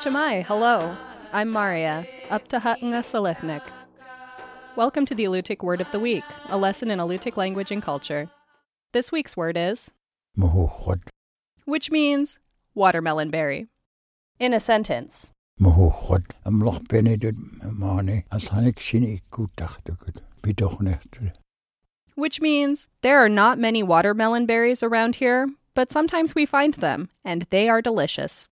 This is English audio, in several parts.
Chamai, hello. I'm Maria, up to Hatnga Salihnik. Welcome to the Alutiiq Word of the Week, a lesson in Alutiiq language and culture. This week's word is Mahuhod. which means watermelon berry. In a sentence, Mahuhod. Am loch benedud mani as hanik sin ikku tachtukut. Bidoch nechtre. Which means there are not many watermelon berries around here, but sometimes we find them, and they are delicious.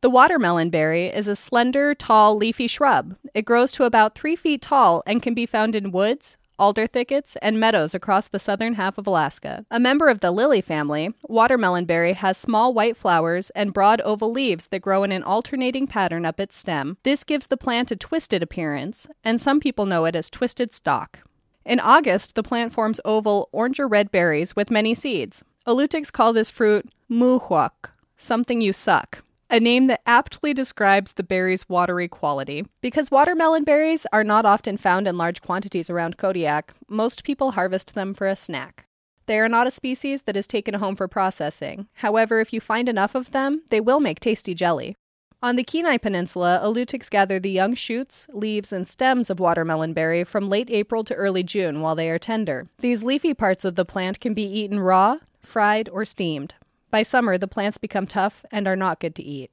The watermelon berry is a slender, tall, leafy shrub. It grows to about three feet tall and can be found in woods, alder thickets, and meadows across the southern half of Alaska. A member of the lily family, watermelon berry has small white flowers and broad oval leaves that grow in an alternating pattern up its stem. This gives the plant a twisted appearance, and some people know it as twisted stalk. In August, the plant forms oval orange or red berries with many seeds. Alutiiqs call this fruit muhuak, something you suck, a name that aptly describes the berry's watery quality. Because watermelon berries are not often found in large quantities around Kodiak, most people harvest them for a snack. They are not a species that is taken home for processing. However, if you find enough of them, they will make tasty jelly. On the Kenai Peninsula, Alutiiqs gather the young shoots, leaves, and stems of watermelon berry from late April to early June while they are tender. These leafy parts of the plant can be eaten raw, fried, or steamed. By summer, the plants become tough and are not good to eat.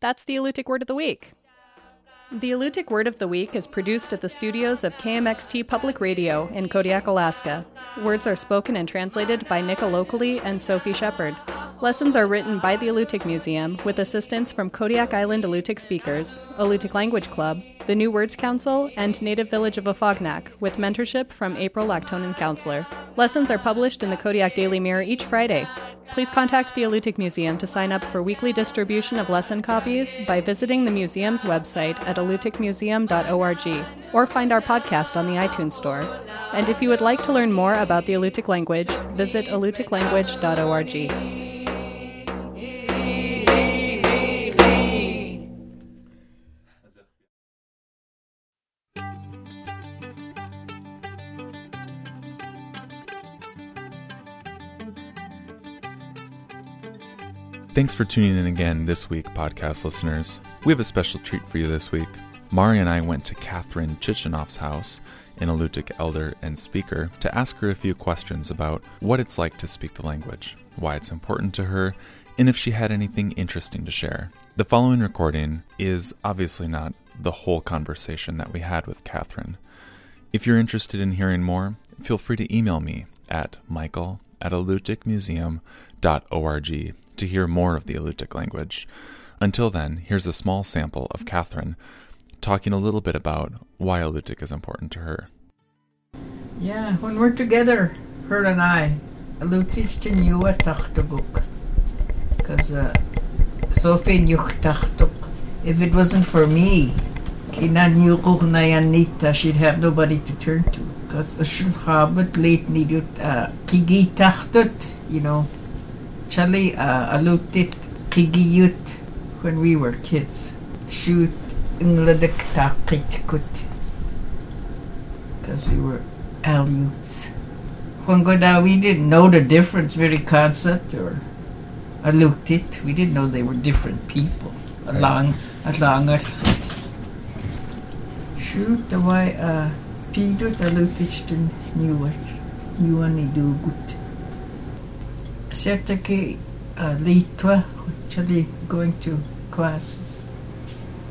That's the Alutiiq Word of the Week. The Alutiiq Word of the Week is produced at the studios of KMXT Public Radio in Kodiak, Alaska. Words are spoken and translated by Nick Alokli and Sophie Shepard. Lessons are written by the Alutiiq Museum with assistance from Kodiak Island Alutiiq speakers, Alutiiq Language Club, the New Words Council, and Native Village of Afognak, with mentorship from April Laktonen Counceller. Lessons are published in the Kodiak Daily Mirror each Friday. Please contact the Alutiiq Museum to sign up for weekly distribution of lesson copies by visiting the museum's website at alutiiqmuseum.org or find our podcast on the iTunes Store. And if you would like to learn more about the Alutiiq language, visit alutiiqlanguage.org. Thanks for tuning in again this week, podcast listeners. We have a special treat for you this week. Mari and I went to Catherine Chichinoff's house, an Alutiiq elder and speaker, to ask her a few questions about what it's like to speak the language, why it's important to her, and if she had anything interesting to share. The following recording is obviously not the whole conversation that we had with Catherine. If you're interested in hearing more, feel free to email me at michael at alutiiqmuseum.org to hear more of the Alutiiq language. Until then, here's a small sample of Catherine talking a little bit about why Alutiiq is important to her. Yeah, when we're together, her and I, Alutiiq you a tachtaguk. Because uh, Sophie nyuk tachtuk. If it wasn't for me, she'd have nobody to turn to. Because she'll have it late nidut, uh, kigi tachtut, you know. Chali uh, alutit kigiyut when we were kids. Shoot ingladik takitkut. Because we were alutes. When Goda, we didn't know the difference, very concept or alutit. We didn't know they were different people. Along, along. Shoot the way, uh, Pidut alutitchten knew it. You only do good. Uh, Litwa, actually going to classes.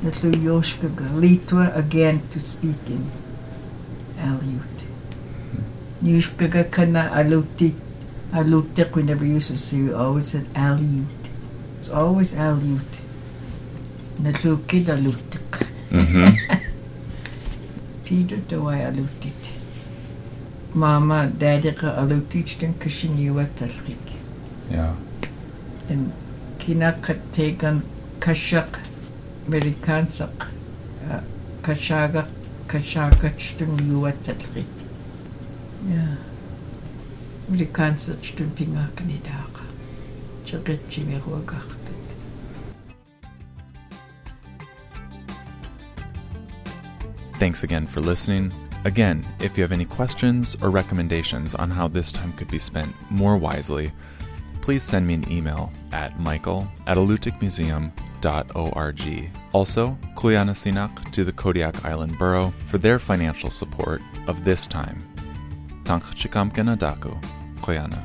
Little Yoshka Litwa again to speak in Aleut. Yushka kana alutit. Alutik we never used to say, we always said Aleut. It's always Aleut. Little kid alutik. Mm-hmm. piiduttuajaluttit maama daadiqa aluttitstan kassiniuattalqik ja. En kinaqqat teikan kassaq amerikaansaq kassaaga kassaaqatstun yuattalqit ja. Amerikaansatstun pingaaqni daaqa cheqitchimeruaqartut Thanks again for listening. Again, if you have any questions or recommendations on how this time could be spent more wisely, please send me an email at michael at alutiiqmuseum.org. Also, Kuyana Sinak to the Kodiak Island Borough for their financial support of this time. Tank Chikamken Adaku, Kuyana.